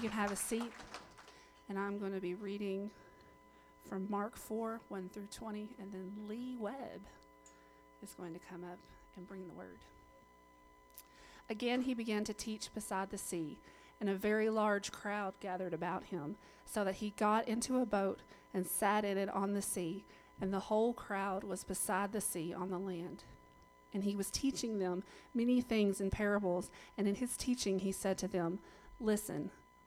You can have a seat, and I'm going to be reading from Mark 4 1 through 20, and then Lee Webb is going to come up and bring the word. Again, he began to teach beside the sea, and a very large crowd gathered about him, so that he got into a boat and sat in it on the sea, and the whole crowd was beside the sea on the land. And he was teaching them many things in parables, and in his teaching he said to them, Listen,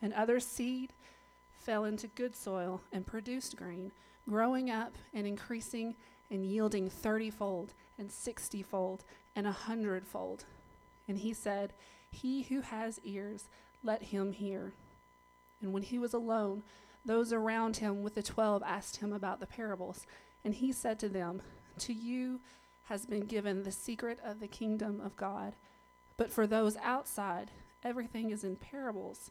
And other seed fell into good soil and produced grain, growing up and increasing and yielding thirtyfold and sixtyfold and a hundredfold. And he said, He who has ears, let him hear. And when he was alone, those around him with the twelve asked him about the parables. And he said to them, To you has been given the secret of the kingdom of God. But for those outside, everything is in parables,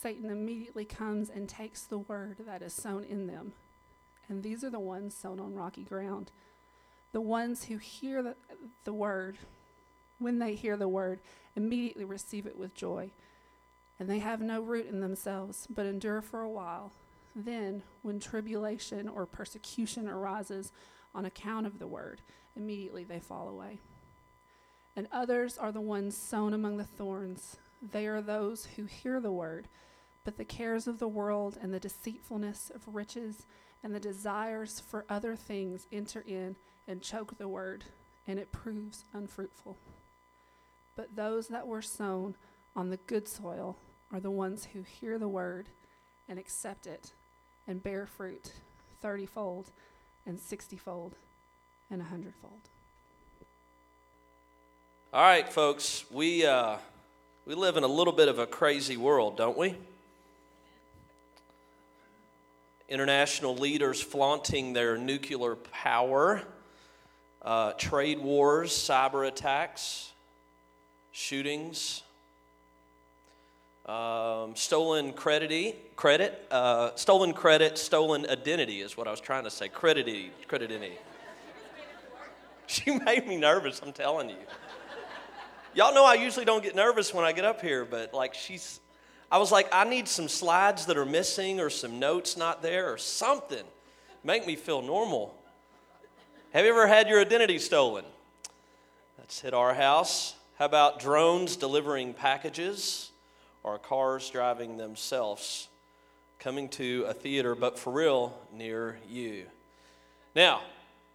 Satan immediately comes and takes the word that is sown in them. And these are the ones sown on rocky ground. The ones who hear the, the word, when they hear the word, immediately receive it with joy and they have no root in themselves, but endure for a while. Then, when tribulation or persecution arises on account of the word, immediately they fall away. And others are the ones sown among the thorns. They are those who hear the word, but the cares of the world and the deceitfulness of riches and the desires for other things enter in and choke the word, and it proves unfruitful. But those that were sown on the good soil, are the ones who hear the word and accept it and bear fruit thirtyfold and sixtyfold and a hundredfold. All right, folks, we, uh, we live in a little bit of a crazy world, don't we? International leaders flaunting their nuclear power, uh, trade wars, cyber attacks, shootings, um, stolen credit, credit, uh, stolen credit, stolen identity is what I was trying to say. Credity, creditity. She made me nervous. I'm telling you. Y'all know I usually don't get nervous when I get up here, but like she's, I was like, I need some slides that are missing or some notes not there or something. Make me feel normal. Have you ever had your identity stolen? That's hit our house. How about drones delivering packages? or cars driving themselves coming to a theater, but for real, near you. Now,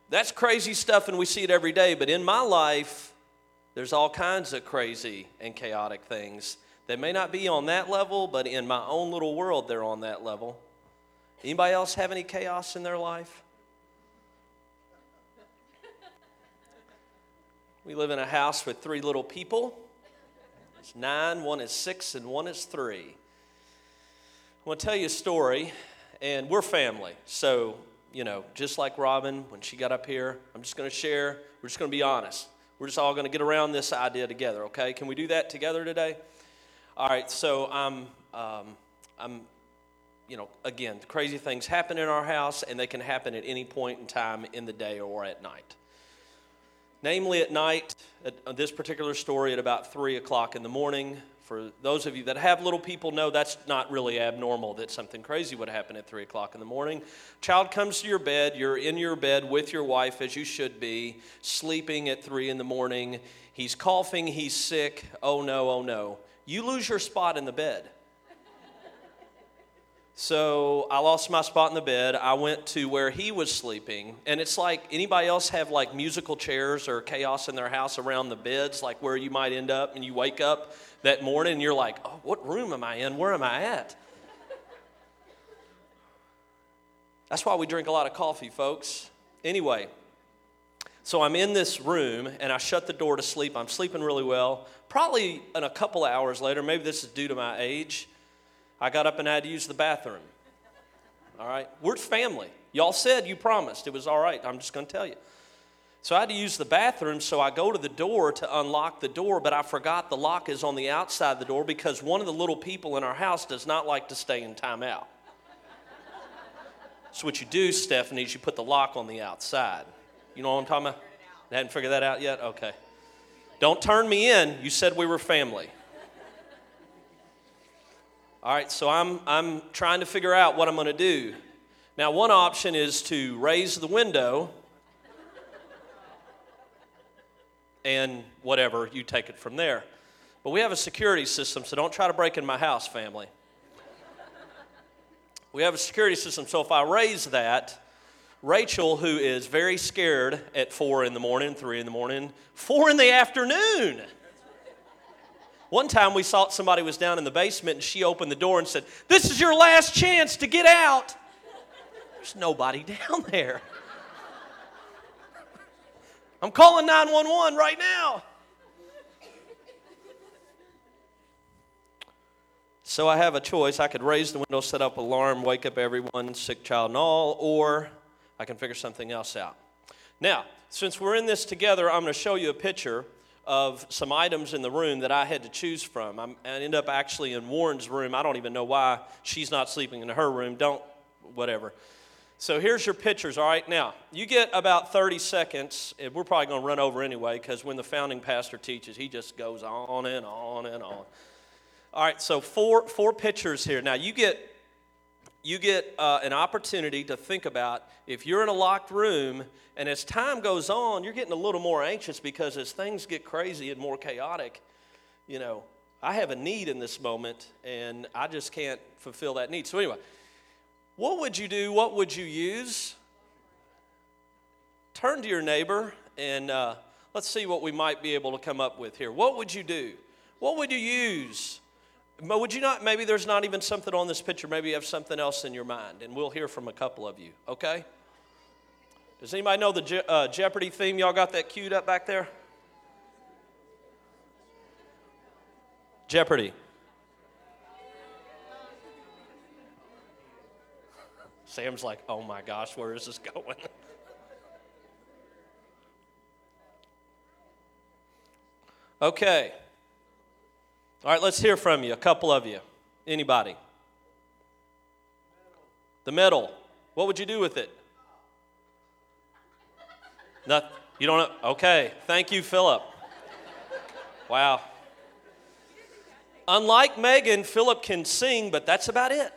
that's crazy stuff, and we see it every day, but in my life, there's all kinds of crazy and chaotic things that may not be on that level, but in my own little world, they're on that level. Anybody else have any chaos in their life? We live in a house with three little people. It's nine, one is six, and one is three. I want to tell you a story, and we're family. So, you know, just like Robin, when she got up here, I'm just going to share. We're just going to be honest. We're just all going to get around this idea together, okay? Can we do that together today? All right, so I'm, um, I'm, you know, again, crazy things happen in our house, and they can happen at any point in time in the day or at night namely at night, at uh, this particular story at about 3 o'clock in the morning. For those of you that have little people, know that's not really abnormal that something crazy would happen at 3 o'clock in the morning. Child comes to your bed, you're in your bed with your wife as you should be, sleeping at 3 in the morning. He's coughing, he's sick. Oh no, oh no. You lose your spot in the bed. So I lost my spot in the bed. I went to where he was sleeping, and it's like anybody else have like musical chairs or chaos in their house around the beds, like where you might end up, and you wake up that morning and you're like, oh, what room am I in? Where am I at? That's why we drink a lot of coffee, folks. Anyway, so I'm in this room and I shut the door to sleep. I'm sleeping really well. Probably in a couple of hours later, maybe this is due to my age, I got up and I had to use the bathroom. All right? We're family. Y'all said you promised. It was all right. I'm just going to tell you. So I had to use the bathroom, so I go to the door to unlock the door, but I forgot the lock is on the outside of the door because one of the little people in our house does not like to stay in timeout. So what you do, Stephanie, is you put the lock on the outside. You know what I'm talking about? I hadn't figured that out yet? Okay. Don't turn me in. You said we were family. All right, so I'm, I'm trying to figure out what I'm going to do. Now, one option is to raise the window and whatever, you take it from there. But we have a security system, so don't try to break in my house, family. We have a security system, so if I raise that, Rachel, who is very scared at four in the morning, three in the morning, four in the afternoon. One time we saw somebody was down in the basement and she opened the door and said, This is your last chance to get out. There's nobody down there. I'm calling 911 right now. So I have a choice. I could raise the window, set up alarm, wake up everyone, sick child and all, or I can figure something else out. Now, since we're in this together, I'm going to show you a picture of some items in the room that I had to choose from. I'm, I end up actually in Warren's room. I don't even know why she's not sleeping in her room. Don't, whatever. So here's your pictures, all right? Now, you get about 30 seconds, and we're probably going to run over anyway, because when the founding pastor teaches, he just goes on and on and on. All right, so four four pictures here. Now you get you get uh, an opportunity to think about if you're in a locked room, and as time goes on, you're getting a little more anxious because as things get crazy and more chaotic, you know, I have a need in this moment, and I just can't fulfill that need. So anyway, what would you do? What would you use? Turn to your neighbor and uh, let's see what we might be able to come up with here. What would you do? What would you use? But would you not, maybe there's not even something on this picture, maybe you have something else in your mind, and we'll hear from a couple of you, okay? Does anybody know the Je- uh, Jeopardy theme? Y'all got that queued up back there? Jeopardy. Sam's like, oh my gosh, where is this going? okay. All right, let's hear from you, a couple of you. Anybody? The medal. What would you do with it? Nothing. You don't know? Okay. Thank you, Philip. Wow. Unlike Megan, Philip can sing, but that's about it.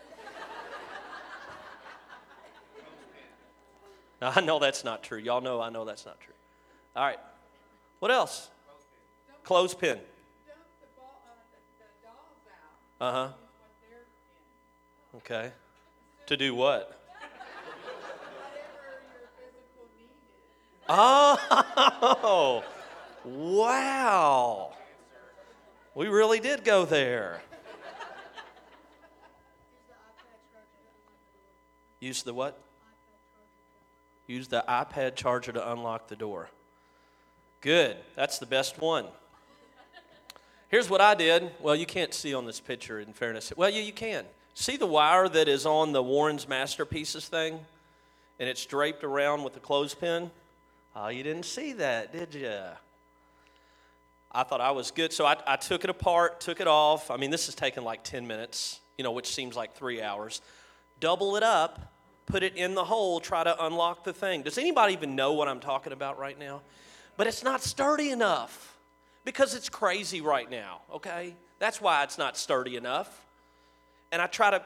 Now, I know that's not true. Y'all know I know that's not true. All right. What else? Clothespin. Uh huh. Okay. To do what? Oh, wow. We really did go there. Use the what? Use the iPad charger to unlock the door. Good. That's the best one. Here's what I did. Well, you can't see on this picture, in fairness. Well, yeah, you can. See the wire that is on the Warren's Masterpieces thing? And it's draped around with a clothespin? Oh, you didn't see that, did you? I thought I was good. So I, I took it apart, took it off. I mean, this has taken like 10 minutes, you know, which seems like three hours. Double it up, put it in the hole, try to unlock the thing. Does anybody even know what I'm talking about right now? But it's not sturdy enough because it's crazy right now, okay? That's why it's not sturdy enough. And I try to,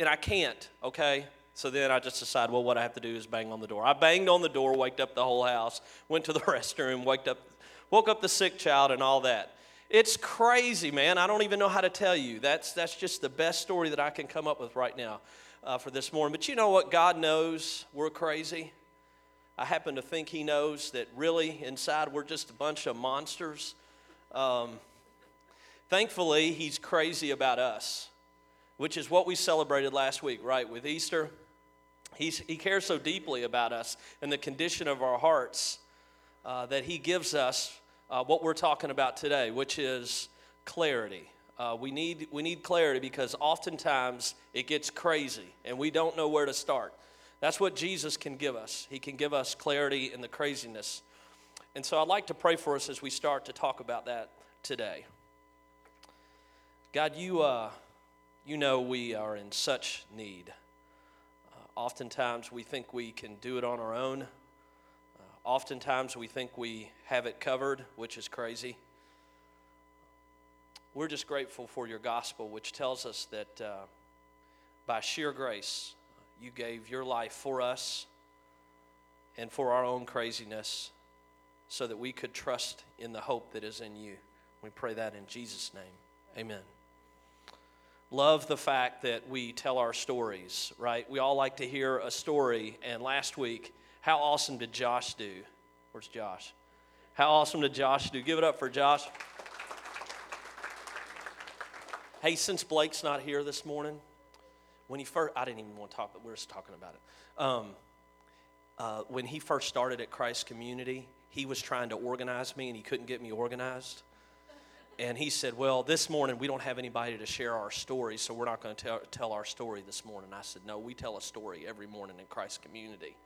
and I can't, okay? So then I just decide, well, what I have to do is bang on the door. I banged on the door, waked up the whole house, went to the restroom, waked up, woke up the sick child, and all that. It's crazy, man. I don't even know how to tell you. That's, that's just the best story that I can come up with right now uh, for this morning. But you know what? God knows we're crazy. I happen to think He knows that really inside we're just a bunch of monsters. Um, thankfully, He's crazy about us, which is what we celebrated last week, right? With Easter. He's, he cares so deeply about us and the condition of our hearts uh, that He gives us uh, what we're talking about today, which is clarity. Uh, we, need, we need clarity because oftentimes it gets crazy and we don't know where to start. That's what Jesus can give us. He can give us clarity in the craziness. And so I'd like to pray for us as we start to talk about that today. God, you, uh, you know we are in such need. Uh, oftentimes we think we can do it on our own. Oftentimes we think we have it covered, which is crazy. We're just grateful for your gospel, which tells us that uh, by sheer grace, you gave your life for us and for our own craziness so that we could trust in the hope that is in you. We pray that in Jesus' name. Amen. Love the fact that we tell our stories, right? We all like to hear a story, and last week, how awesome did Josh do? Where's Josh? How awesome did Josh do? Give it up for Josh. Hey, since Blake's not here this morning, when he first, I didn't even want to talk, but we are just talking about it. Um, uh, when he first started at Christ Community, he was trying to organize me and he couldn't get me organized. And he said, Well, this morning we don't have anybody to share our story, so we're not going to tell, tell our story this morning. I said, No, we tell a story every morning in Christ's Community.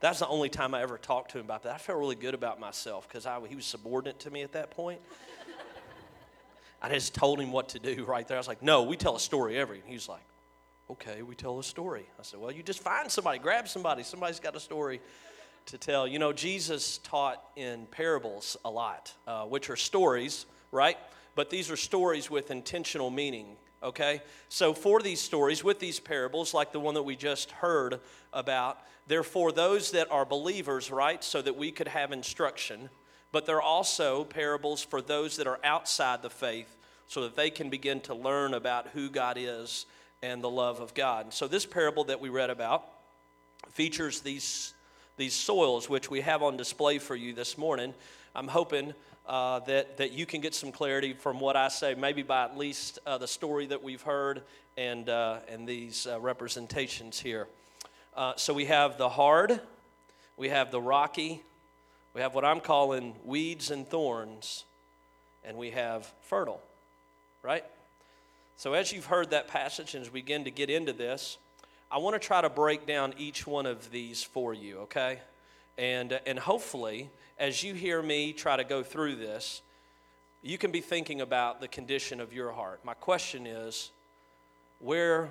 That's the only time I ever talked to him about that. I felt really good about myself because he was subordinate to me at that point. I just told him what to do right there. I was like, no, we tell a story every. And he was like, okay, we tell a story. I said, well, you just find somebody, grab somebody. Somebody's got a story to tell. You know, Jesus taught in parables a lot, uh, which are stories, right? But these are stories with intentional meaning okay? So, for these stories, with these parables, like the one that we just heard about, they're for those that are believers, right? So that we could have instruction. But they're also parables for those that are outside the faith so that they can begin to learn about who God is and the love of God. And so, this parable that we read about features these, these soils, which we have on display for you this morning. I'm hoping uh, that, that you can get some clarity from what I say, maybe by at least uh, the story that we've heard and, uh, and these uh, representations here. Uh, so we have the hard, we have the rocky, we have what I'm calling weeds and thorns, and we have fertile, right? So as you've heard that passage and as we begin to get into this, I want to try to break down each one of these for you, okay? And, and hopefully, as you hear me try to go through this, you can be thinking about the condition of your heart. My question is where,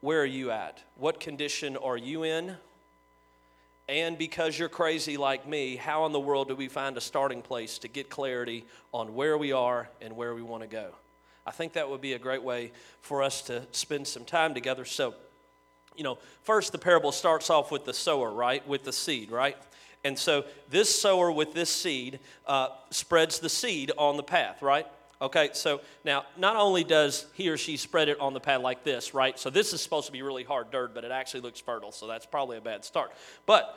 where are you at? What condition are you in? And because you're crazy like me, how in the world do we find a starting place to get clarity on where we are and where we want to go? I think that would be a great way for us to spend some time together. So, you know, first the parable starts off with the sower, right? With the seed, right? And so this sower with this seed uh, spreads the seed on the path, right? Okay, so now not only does he or she spread it on the path like this, right? So this is supposed to be really hard dirt, but it actually looks fertile, so that's probably a bad start. But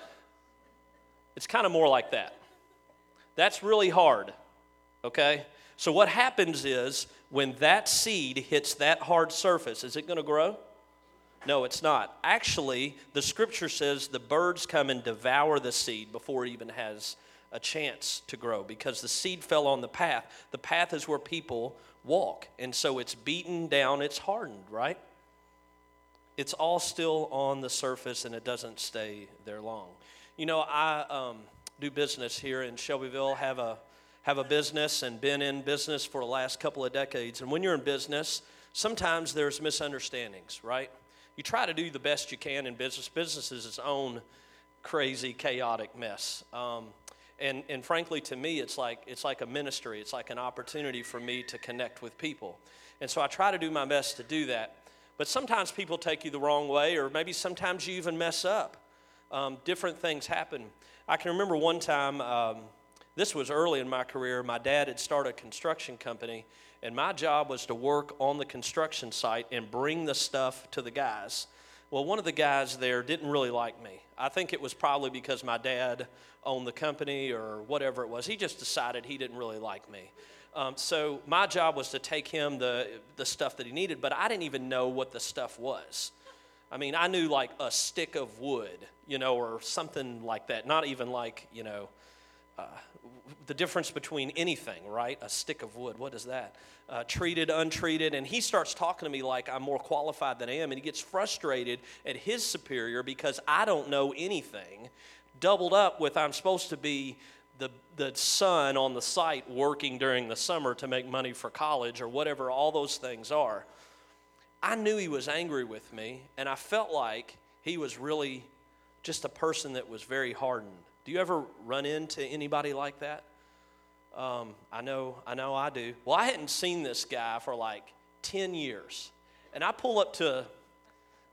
it's kind of more like that. That's really hard, okay? So what happens is when that seed hits that hard surface, is it going to grow? No, it's not. Actually, the scripture says the birds come and devour the seed before it even has a chance to grow because the seed fell on the path. The path is where people walk, and so it's beaten down, it's hardened, right? It's all still on the surface and it doesn't stay there long. You know, I um, do business here in Shelbyville, have a have a business and been in business for the last couple of decades. And when you're in business, sometimes there's misunderstandings, right? You try to do the best you can in business. Business is its own crazy, chaotic mess. Um, and, and frankly, to me, it's like, it's like a ministry. It's like an opportunity for me to connect with people. And so I try to do my best to do that. But sometimes people take you the wrong way, or maybe sometimes you even mess up. Um, different things happen. I can remember one time, um, this was early in my career. My dad had started a construction company, and my job was to work on the construction site and bring the stuff to the guys. Well, one of the guys there didn't really like me. I think it was probably because my dad owned the company or whatever it was. He just decided he didn't really like me. Um, so my job was to take him the, the stuff that he needed, but I didn't even know what the stuff was. I mean, I knew like a stick of wood, you know, or something like that. Not even like, you know, uh, the difference between anything, right? A stick of wood, what is that? Uh, treated, untreated. And he starts talking to me like I'm more qualified than I am. And he gets frustrated at his superior because I don't know anything, doubled up with I'm supposed to be the, the son on the site working during the summer to make money for college or whatever all those things are. I knew he was angry with me, and I felt like he was really just a person that was very hardened. Do you ever run into anybody like that? Um, I know, I know, I do. Well, I hadn't seen this guy for like ten years, and I pull up to.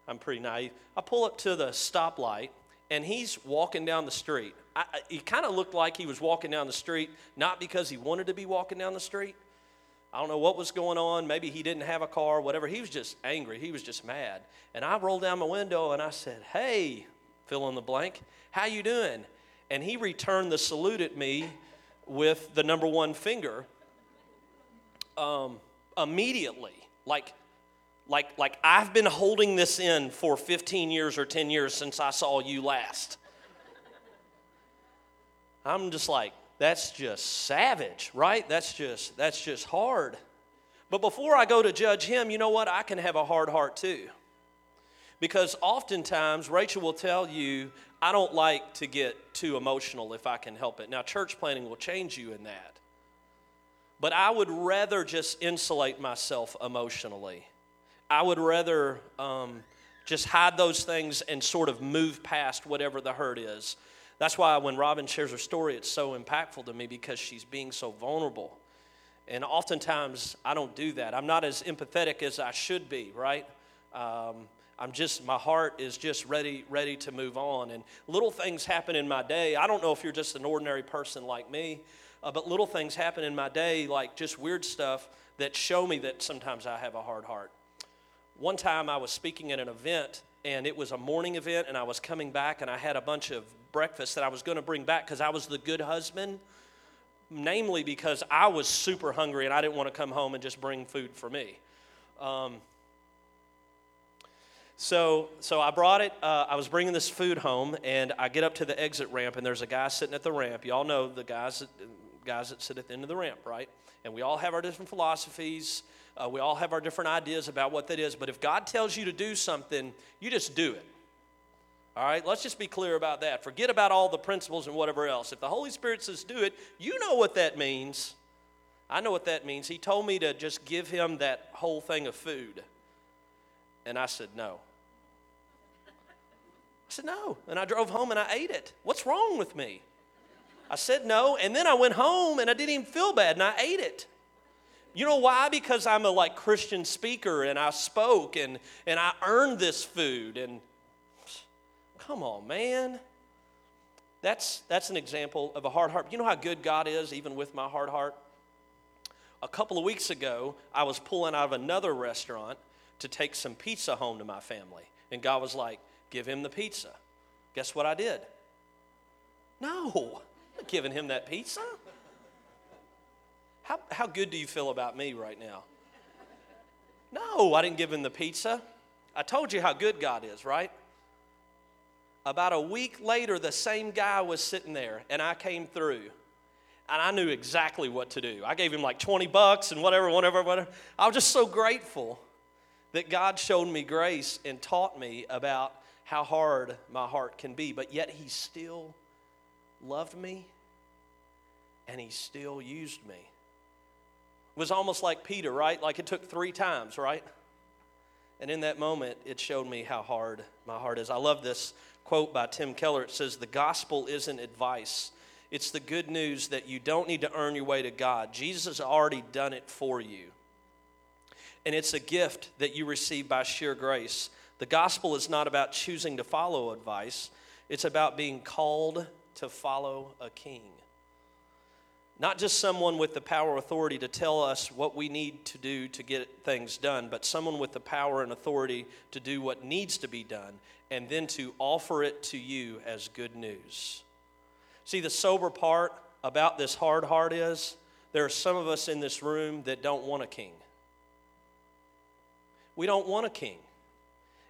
I'm pretty naive. I pull up to the stoplight, and he's walking down the street. I, he kind of looked like he was walking down the street, not because he wanted to be walking down the street, I don't know what was going on. Maybe he didn't have a car, whatever. He was just angry. He was just mad. And I rolled down my window and I said, "Hey, fill in the blank. How you doing?" And he returned the salute at me with the number one finger um, immediately. Like, like, like I've been holding this in for 15 years or 10 years since I saw you last. I'm just like, that's just savage, right? That's just that's just hard. But before I go to judge him, you know what? I can have a hard heart too. Because oftentimes Rachel will tell you, I don't like to get too emotional if I can help it. Now, church planning will change you in that. But I would rather just insulate myself emotionally. I would rather um, just hide those things and sort of move past whatever the hurt is. That's why when Robin shares her story, it's so impactful to me because she's being so vulnerable. And oftentimes, I don't do that. I'm not as empathetic as I should be, right? Um, I'm just, my heart is just ready, ready to move on. And little things happen in my day. I don't know if you're just an ordinary person like me, uh, but little things happen in my day, like just weird stuff that show me that sometimes I have a hard heart. One time I was speaking at an event, and it was a morning event, and I was coming back, and I had a bunch of breakfast that I was going to bring back because I was the good husband, namely because I was super hungry and I didn't want to come home and just bring food for me. Um, so, so I brought it. Uh, I was bringing this food home, and I get up to the exit ramp, and there's a guy sitting at the ramp. Y'all know the guys that, guys that sit at the end of the ramp, right? And we all have our different philosophies. Uh, we all have our different ideas about what that is. But if God tells you to do something, you just do it. All right, let's just be clear about that. Forget about all the principles and whatever else. If the Holy Spirit says do it, you know what that means. I know what that means. He told me to just give him that whole thing of food. And I said, no. I said, no. And I drove home and I ate it. What's wrong with me? I said no. And then I went home and I didn't even feel bad and I ate it. You know why? Because I'm a like Christian speaker and I spoke and, and I earned this food. And Come on, man. That's, that's an example of a hard heart. You know how good God is, even with my hard heart? A couple of weeks ago, I was pulling out of another restaurant to take some pizza home to my family. And God was like, Give him the pizza. Guess what I did? No, I'm not giving him that pizza. How, how good do you feel about me right now? No, I didn't give him the pizza. I told you how good God is, right? About a week later, the same guy was sitting there, and I came through. And I knew exactly what to do. I gave him like 20 bucks and whatever, whatever, whatever. I was just so grateful that God showed me grace and taught me about how hard my heart can be. But yet, He still loved me and He still used me. It was almost like Peter, right? Like it took three times, right? And in that moment, it showed me how hard my heart is. I love this quote by Tim Keller. It says, The gospel isn't advice, it's the good news that you don't need to earn your way to God. Jesus has already done it for you. And it's a gift that you receive by sheer grace. The gospel is not about choosing to follow advice, it's about being called to follow a king. Not just someone with the power authority to tell us what we need to do to get things done, but someone with the power and authority to do what needs to be done and then to offer it to you as good news. See, the sober part about this hard heart is there are some of us in this room that don't want a king. We don't want a king.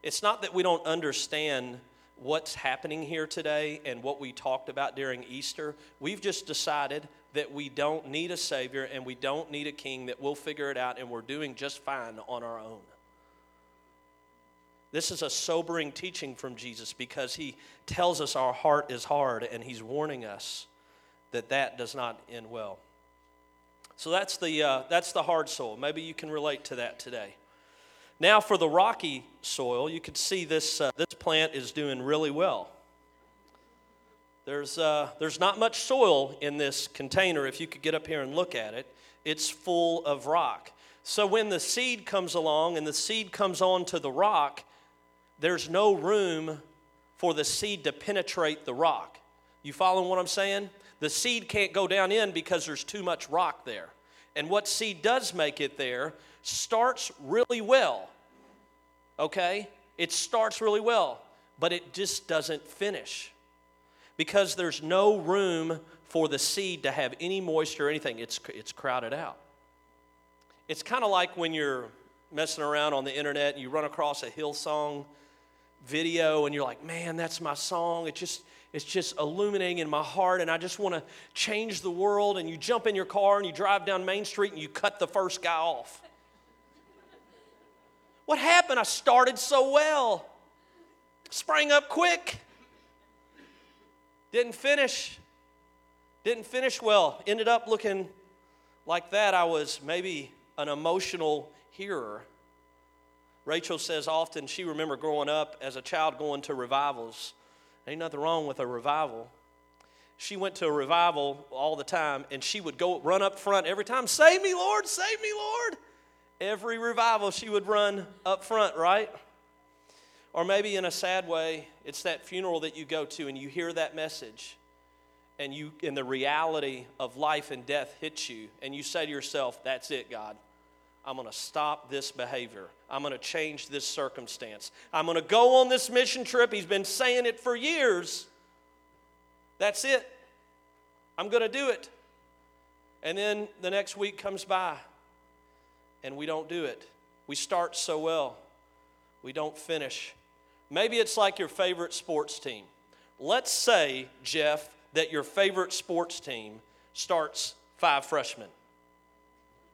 It's not that we don't understand what's happening here today and what we talked about during Easter. We've just decided that we don't need a Savior and we don't need a King, that we'll figure it out and we're doing just fine on our own. This is a sobering teaching from Jesus because he tells us our heart is hard and he's warning us that that does not end well. So that's the, uh, that's the hard soil. Maybe you can relate to that today. Now, for the rocky soil, you can see this, uh, this plant is doing really well. There's, uh, there's not much soil in this container. If you could get up here and look at it, it's full of rock. So when the seed comes along and the seed comes onto the rock, there's no room for the seed to penetrate the rock. You following what I'm saying? The seed can't go down in because there's too much rock there. And what seed does make it there starts really well. Okay? It starts really well, but it just doesn't finish because there's no room for the seed to have any moisture or anything. It's, it's crowded out. It's kind of like when you're messing around on the internet and you run across a Hillsong video and you're like, man, that's my song. It just, it's just illuminating in my heart and I just want to change the world. And you jump in your car and you drive down Main Street and you cut the first guy off. What happened? I started so well, sprang up quick. Didn't finish. Didn't finish well. Ended up looking like that. I was maybe an emotional hearer. Rachel says often she remember growing up as a child going to revivals. Ain't nothing wrong with a revival. She went to a revival all the time and she would go run up front every time, Save me, Lord, save me, Lord. Every revival she would run up front, right? Or maybe in a sad way, it's that funeral that you go to and you hear that message and you and the reality of life and death hits you and you say to yourself, That's it, God. I'm going to stop this behavior. I'm going to change this circumstance. I'm going to go on this mission trip. He's been saying it for years. That's it. I'm going to do it. And then the next week comes by and we don't do it. We start so well, we don't finish. Maybe it's like your favorite sports team. Let's say, Jeff, that your favorite sports team starts five freshmen.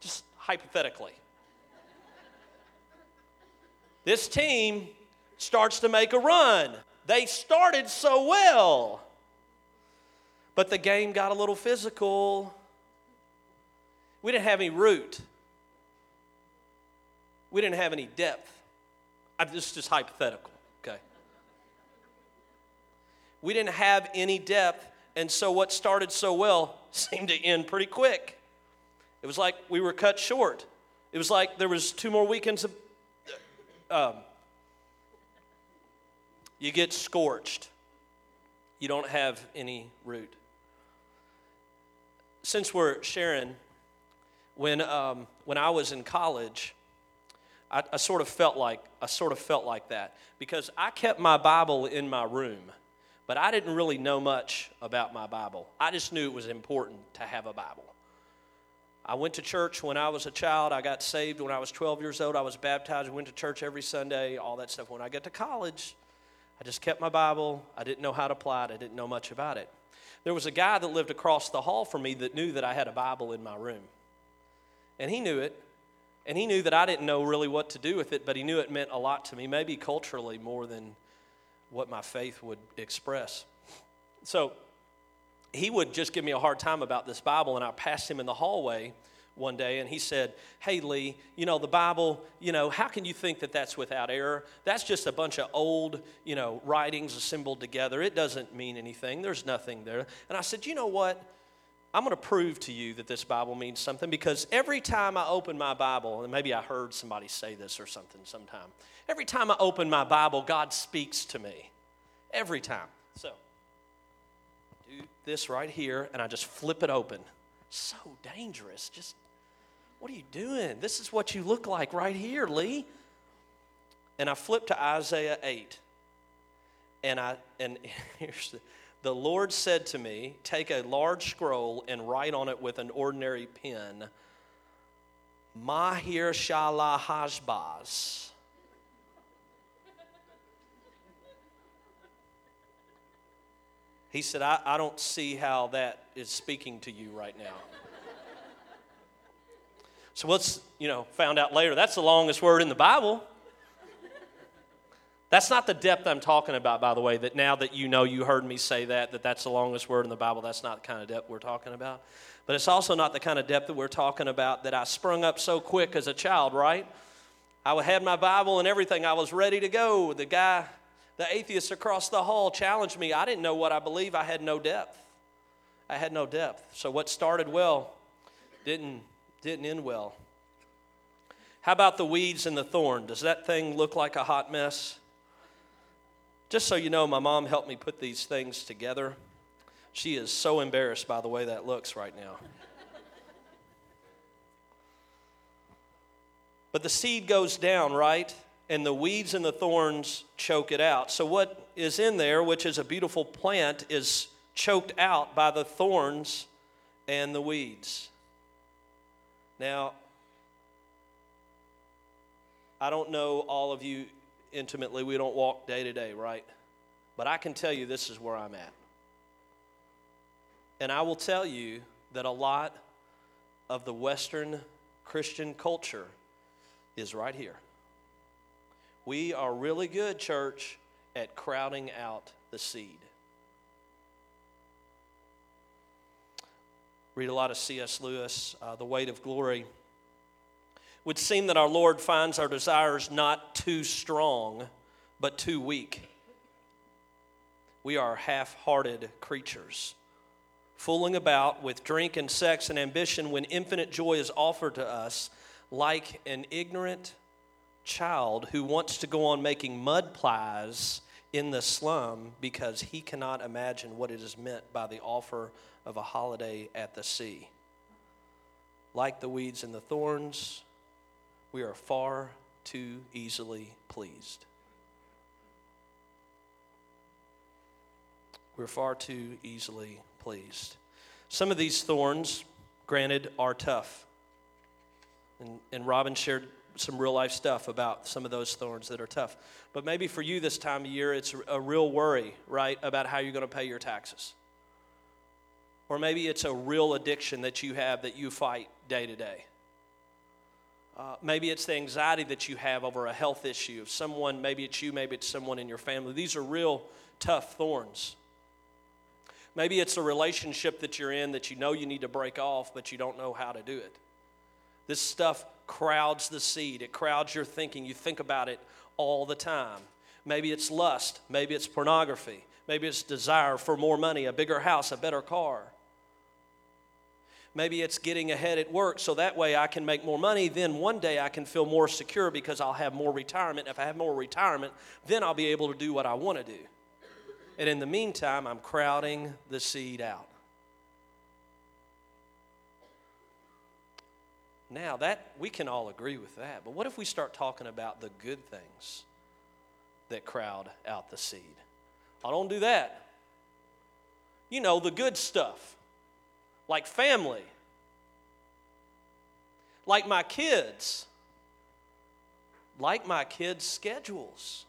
Just hypothetically. this team starts to make a run. They started so well, but the game got a little physical. We didn't have any root, we didn't have any depth. This is just hypothetical. Okay? We didn't have any depth, and so what started so well seemed to end pretty quick. It was like we were cut short. It was like there was two more weekends of. Um, you get scorched. You don't have any root. Since we're sharing, when um, when I was in college, I, I sort of felt like I sort of felt like that because I kept my Bible in my room but I didn't really know much about my Bible. I just knew it was important to have a Bible. I went to church when I was a child. I got saved when I was 12 years old. I was baptized. Went to church every Sunday, all that stuff. When I got to college, I just kept my Bible. I didn't know how to apply it, I didn't know much about it. There was a guy that lived across the hall from me that knew that I had a Bible in my room. And he knew it. And he knew that I didn't know really what to do with it, but he knew it meant a lot to me, maybe culturally more than what my faith would express. So he would just give me a hard time about this Bible, and I passed him in the hallway one day and he said, Hey, Lee, you know, the Bible, you know, how can you think that that's without error? That's just a bunch of old, you know, writings assembled together. It doesn't mean anything. There's nothing there. And I said, You know what? I'm going to prove to you that this Bible means something because every time I open my Bible, and maybe I heard somebody say this or something sometime, every time I open my Bible, God speaks to me. Every time. So, do this right here, and I just flip it open. So dangerous. Just, what are you doing? This is what you look like right here, Lee. And I flip to Isaiah 8. And I and here's the, the Lord said to me, Take a large scroll and write on it with an ordinary pen, Maher-shalal-hash-baz. He said, I, I don't see how that is speaking to you right now. so what's, you know, found out later, that's the longest word in the Bible. That's not the depth I'm talking about, by the way, that now that you know you heard me say that, that that's the longest word in the Bible, that's not the kind of depth we're talking about. But it's also not the kind of depth that we're talking about that I sprung up so quick as a child, right? I had my Bible and everything. I was ready to go. The guy, the atheist across the hall challenged me. I didn't know what I believe. I had no depth. I had no depth. So what started well didn't, didn't end well. How about the weeds and the thorn? Does that thing look like a hot mess? Just so you know, my mom helped me put these things together. She is so embarrassed by the way that looks right now. but the seed goes down, right? And the weeds and the thorns choke it out. So, what is in there, which is a beautiful plant, is choked out by the thorns and the weeds. Now, I don't know all of you intimately. We don't walk day to day, right? But I can tell you this is where I'm at. And I will tell you that a lot of the Western Christian culture is right here. We are really good, church, at crowding out the seed. Read a lot of C.S. Lewis, uh, The Weight of Glory would seem that our Lord finds our desires not too strong, but too weak. We are half hearted creatures, fooling about with drink and sex and ambition when infinite joy is offered to us, like an ignorant child who wants to go on making mud pies in the slum because he cannot imagine what it is meant by the offer of a holiday at the sea. Like the weeds and the thorns, we are far too easily pleased. We're far too easily pleased. Some of these thorns, granted, are tough. And, and Robin shared some real life stuff about some of those thorns that are tough. But maybe for you this time of year, it's a real worry, right, about how you're going to pay your taxes. Or maybe it's a real addiction that you have that you fight day to day. Uh, maybe it's the anxiety that you have over a health issue of someone, maybe it's you, maybe it's someone in your family. These are real tough thorns. Maybe it's a relationship that you're in that you know you need to break off, but you don't know how to do it. This stuff crowds the seed, it crowds your thinking. You think about it all the time. Maybe it's lust, maybe it's pornography, maybe it's desire for more money, a bigger house, a better car. Maybe it's getting ahead at work so that way I can make more money. Then one day I can feel more secure because I'll have more retirement. If I have more retirement, then I'll be able to do what I want to do. And in the meantime, I'm crowding the seed out. Now, that we can all agree with that. But what if we start talking about the good things that crowd out the seed? I don't do that. You know, the good stuff like family, like my kids, like my kids' schedules,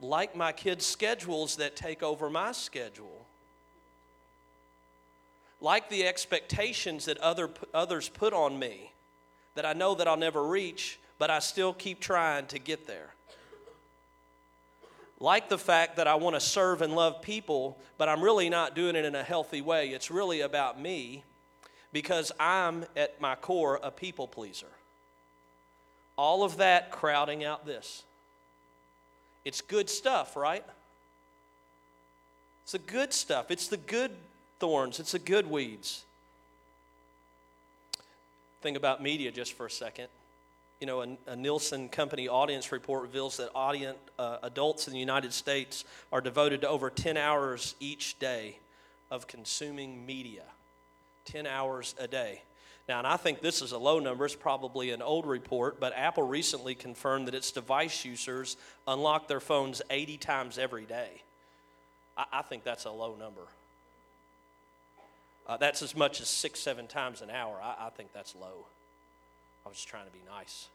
like my kids' schedules that take over my schedule, like the expectations that other, others put on me that I know that I'll never reach, but I still keep trying to get there like the fact that I want to serve and love people, but I'm really not doing it in a healthy way. It's really about me because I'm at my core a people pleaser. All of that crowding out this. It's good stuff, right? It's the good stuff. It's the good thorns. It's the good weeds. Think about media just for a second you know, a, a, Nielsen company audience report reveals that uh, adults in the United States are devoted to over 10 hours each day of consuming media. 10 hours a day. Now, and I think this is a low number. It's probably an old report, but Apple recently confirmed that its device users unlock their phones 80 times every day. I, I think that's a low number. Uh, that's as much as six, seven times an hour. I, I think that's low. I was trying to be nice.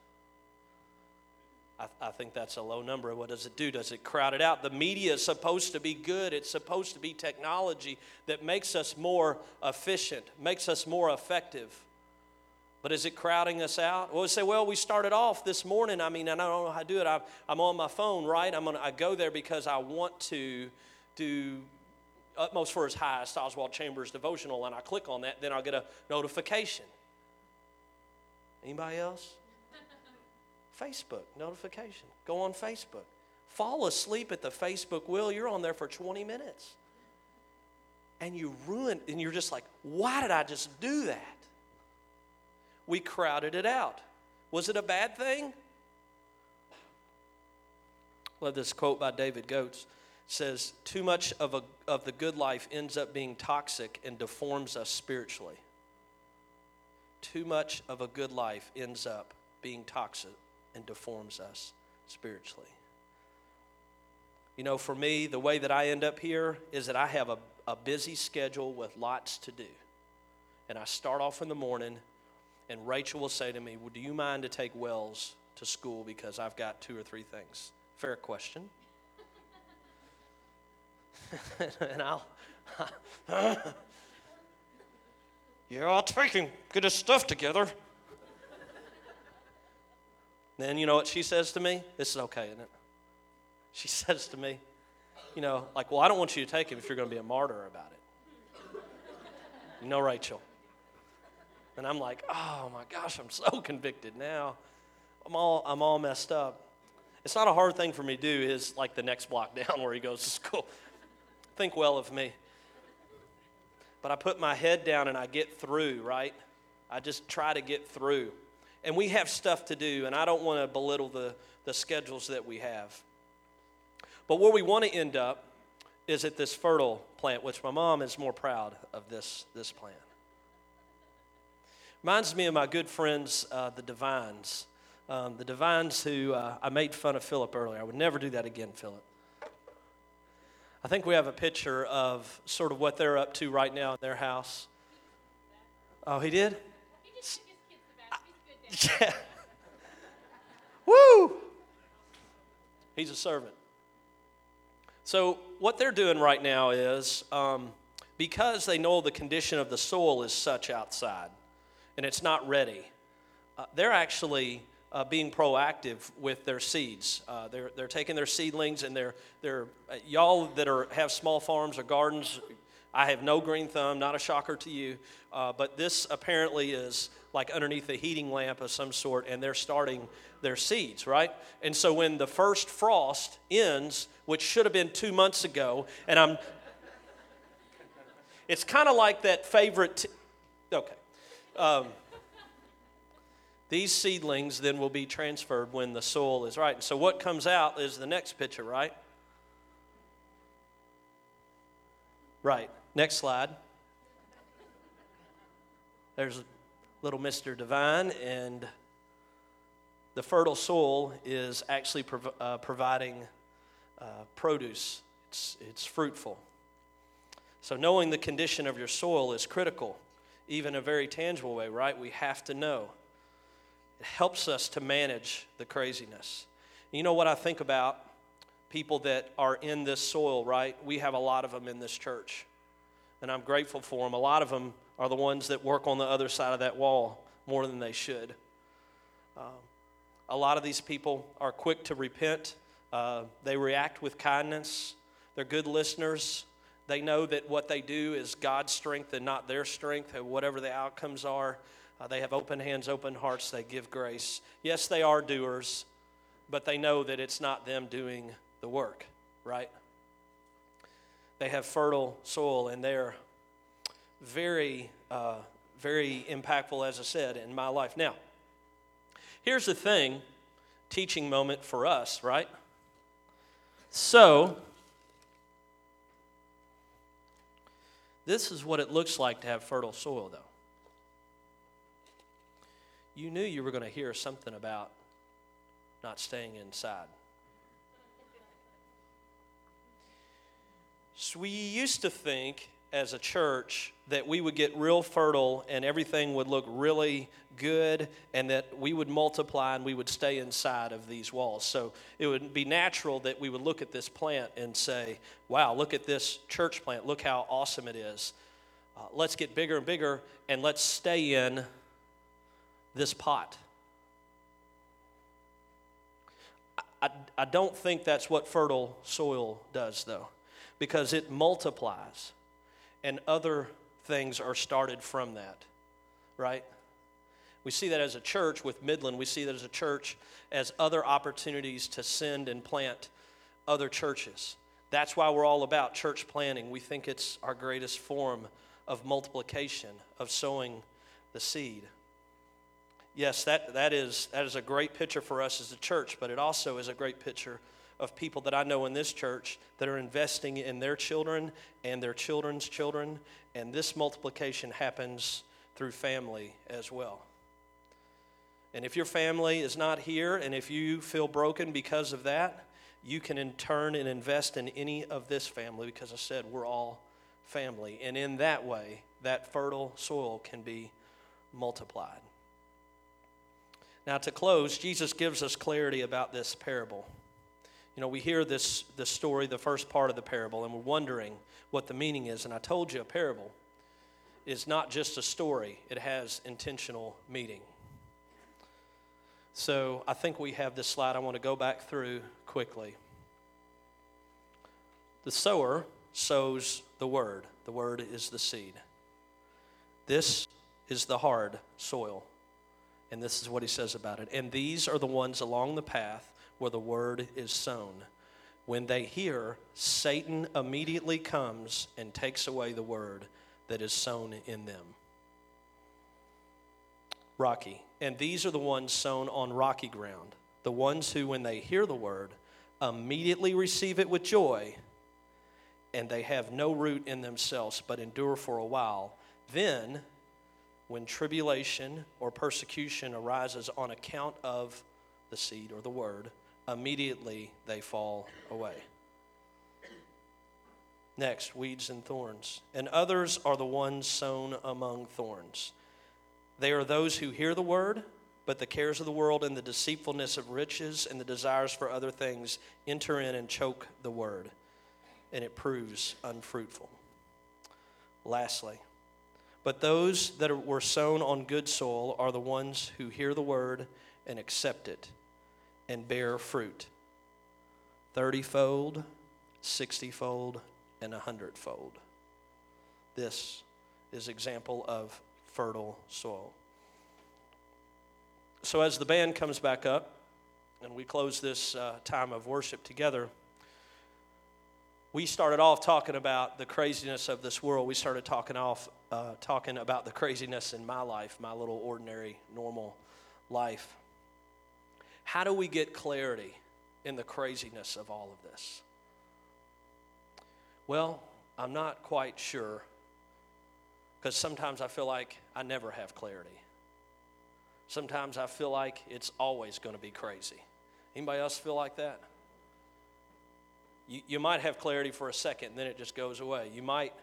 I, I, think that's a low number. What does it do? Does it crowd it out? The media is supposed to be good. It's supposed to be technology that makes us more efficient, makes us more effective. But is it crowding us out? Well, we say, well, we started off this morning. I mean, I don't know how to do it. I, am on my phone, right? I'm gonna, I go there because I want to do utmost for his highest Oswald Chambers devotional, and I click on that, then I'll get a notification. Anybody else? Facebook notification. Go on Facebook. Fall asleep at the Facebook wheel, you're on there for 20 minutes. And you ruin, and you're just like, why did I just do that? We crowded it out. Was it a bad thing? Love this quote by David Coates says, Too much of, a, of the good life ends up being toxic and deforms us spiritually. Too much of a good life ends up being toxic and deforms us spiritually. You know, for me, the way that I end up here is that I have a, a busy schedule with lots to do. And I start off in the morning, and Rachel will say to me, well, Do you mind to take Wells to school because I've got two or three things? Fair question. and I'll, yeah, I'll take him, get his stuff together. then you know what she says to me? This is okay, isn't it? She says to me, you know, like, well, I don't want you to take him if you're going to be a martyr about it. You know, Rachel. And I'm like, oh my gosh, I'm so convicted now. I'm all, I'm all messed up. It's not a hard thing for me to do, is like the next block down where he goes to school. Think well of me. But I put my head down and I get through, right? I just try to get through. And we have stuff to do, and I don't want to belittle the, the schedules that we have. But where we want to end up is at this fertile plant, which my mom is more proud of this, this plant. Reminds me of my good friends, uh, the Divines. Um, the Divines who uh, I made fun of Philip earlier. I would never do that again, Philip. I think we have a picture of sort of what they're up to right now in their house. Oh, he did? Yeah. Woo! He's a servant. So, what they're doing right now is um, because they know the condition of the soil is such outside and it's not ready, uh, they're actually uh, being proactive with their seeds. Uh, they're, they're taking their seedlings and they're, they're uh, y'all that are, have small farms or gardens, I have no green thumb, not a shocker to you, uh, but this apparently is like underneath a heating lamp of some sort, and they're starting their seeds, right? And so when the first frost ends, which should have been two months ago, and I'm, it's kind of like that favorite, t- okay. Um, these seedlings then will be transferred when the soil is right. So, what comes out is the next picture, right? Right. Next slide. There's little Mr. Divine, and the fertile soil is actually prov- uh, providing uh, produce, it's, it's fruitful. So, knowing the condition of your soil is critical, even a very tangible way, right? We have to know. It helps us to manage the craziness. You know what I think about people that are in this soil, right? We have a lot of them in this church, and I'm grateful for them. A lot of them are the ones that work on the other side of that wall more than they should. Um, a lot of these people are quick to repent, uh, they react with kindness, they're good listeners. They know that what they do is God's strength and not their strength, and whatever the outcomes are. Uh, they have open hands, open hearts. They give grace. Yes, they are doers, but they know that it's not them doing the work, right? They have fertile soil and they're very, uh, very impactful, as I said, in my life. Now, here's the thing teaching moment for us, right? So, This is what it looks like to have fertile soil, though. You knew you were going to hear something about not staying inside. So we used to think as a church that we would get real fertile and everything would look really good and that we would multiply and we would stay inside of these walls. So it would be natural that we would look at this plant and say, wow, look at this church plant. Look how awesome it is. Uh, let's get bigger and bigger and let's stay in this pot. I, I don't think that's what fertile soil does, though, because it multiplies and other things are started from that, right? We see that as a church with Midland. We see that as a church as other opportunities to send and plant other churches. That's why we're all about church planting. We think it's our greatest form of multiplication, of sowing the seed. Yes, that, that, is, that is a great picture for us as a church, but it also is a great picture of people that I know in this church that are investing in their children and their children's children, and this multiplication happens through family as well. And if your family is not here, and if you feel broken because of that, you can in turn and invest in any of this family because I said we're all family. And in that way, that fertile soil can be multiplied. Now, to close, Jesus gives us clarity about this parable. You know, we hear this, this story, the first part of the parable, and we're wondering what the meaning is. And I told you a parable is not just a story, it has intentional meaning. So I think we have this slide I want to go back through quickly. The sower sows the word, the word is the seed. This is the hard soil. And this is what he says about it. And these are the ones along the path where the word is sown. When they hear, Satan immediately comes and takes away the word that is sown in them. Rocky. And these are the ones sown on rocky ground, the ones who, when they hear the word, immediately receive it with joy, and they have no root in themselves, but endure for a while. Then, when tribulation or persecution arises on account of the seed or the word, immediately they fall away. Next, weeds and thorns. And others are the ones sown among thorns. They are those who hear the word, but the cares of the world and the deceitfulness of riches and the desires for other things enter in and choke the word, and it proves unfruitful. Lastly, but those that were sown on good soil are the ones who hear the word and accept it and bear fruit 30 fold, 60 fold, and 100 fold. This is example of fertile soil. So as the band comes back up and we close this uh, time of worship together, we started off talking about the craziness of this world. We started talking off uh, talking about the craziness in my life, my little ordinary, normal life. How do we get clarity in the craziness of all of this? Well, I'm not quite sure because sometimes I feel like I never have clarity. Sometimes I feel like it's always going to be crazy. Anybody else feel like that? You, you might have clarity for a second, and then it just goes away. You might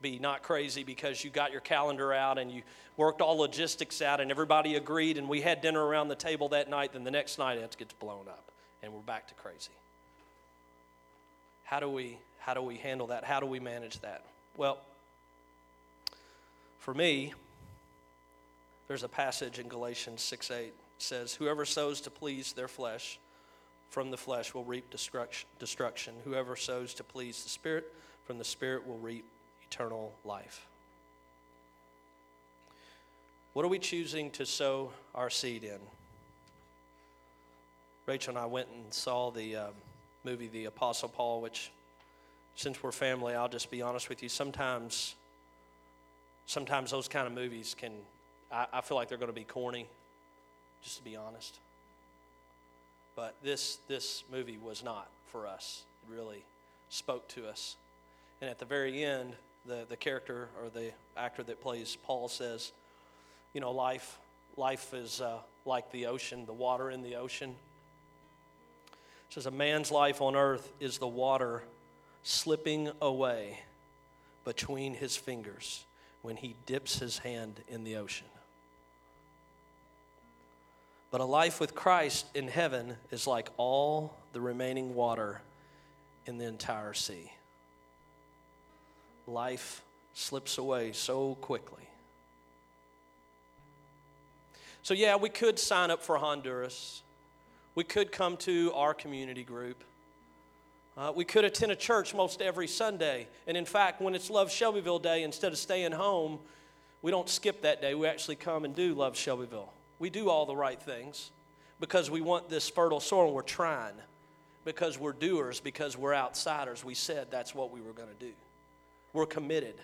be not crazy because you got your calendar out and you worked all logistics out and everybody agreed and we had dinner around the table that night, then the next night it gets blown up and we're back to crazy. How do we how do we handle that? How do we manage that? Well, for me, there's a passage in Galatians 6 8 says, Whoever sows to please their flesh from the flesh will reap destruction. Whoever sows to please the Spirit from the Spirit will reap eternal life. What are we choosing to sow our seed in? Rachel and I went and saw the um, movie The Apostle Paul, which, since we're family, I'll just be honest with you. Sometimes, sometimes those kind of movies can, I, I feel like they're going to be corny, just to be honest. But this, this movie was not for us. It really spoke to us. And at the very end, the, the character or the actor that plays Paul says, you know, life, life is uh, like the ocean, the water in the ocean. It says, a man's life on earth is the water slipping away between his fingers when he dips his hand in the ocean. But a life with Christ in heaven is like all the remaining water in the entire sea. Life slips away so quickly. So, yeah, we could sign up for Honduras. We could come to our community group. Uh, we could attend a church most every Sunday. And in fact, when it's Love Shelbyville Day, instead of staying home, we don't skip that day. We actually come and do Love Shelbyville. We do all the right things because we want this fertile soil and we're trying. Because we're doers, because we're outsiders. We said that's what we were going to do. We're committed.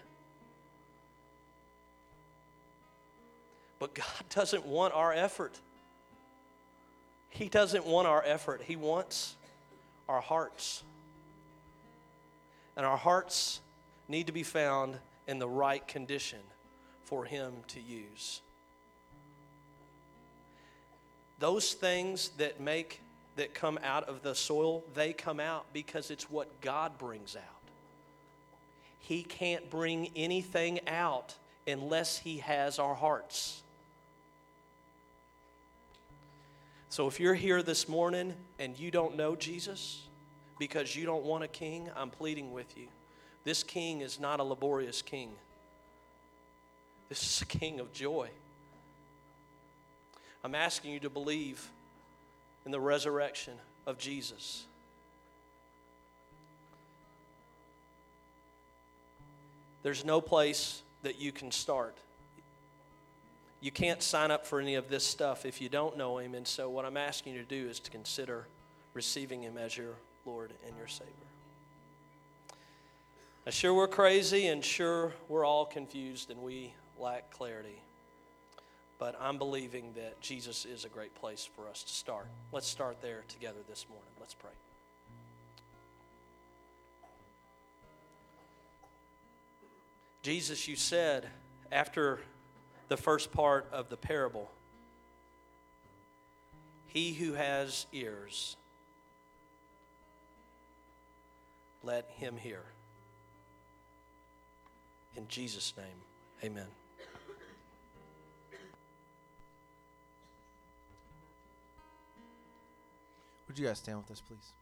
But God doesn't want our effort. He doesn't want our effort. He wants our hearts. And our hearts need to be found in the right condition for Him to use. Those things that make that come out of the soil, they come out because it's what God brings out. He can't bring anything out unless He has our hearts. So if you're here this morning and you don't know Jesus because you don't want a king, I'm pleading with you. This king is not a laborious king, this is a king of joy. I'm asking you to believe in the resurrection of Jesus. There's no place that you can start. You can't sign up for any of this stuff if you don't know Him. And so, what I'm asking you to do is to consider receiving Him as your Lord and your Savior. Now, sure, we're crazy and sure, we're all confused and we lack clarity. But I'm believing that Jesus is a great place for us to start. Let's start there together this morning. Let's pray. Jesus, you said after the first part of the parable He who has ears, let him hear. In Jesus' name, amen. Would you guys stand with us, please?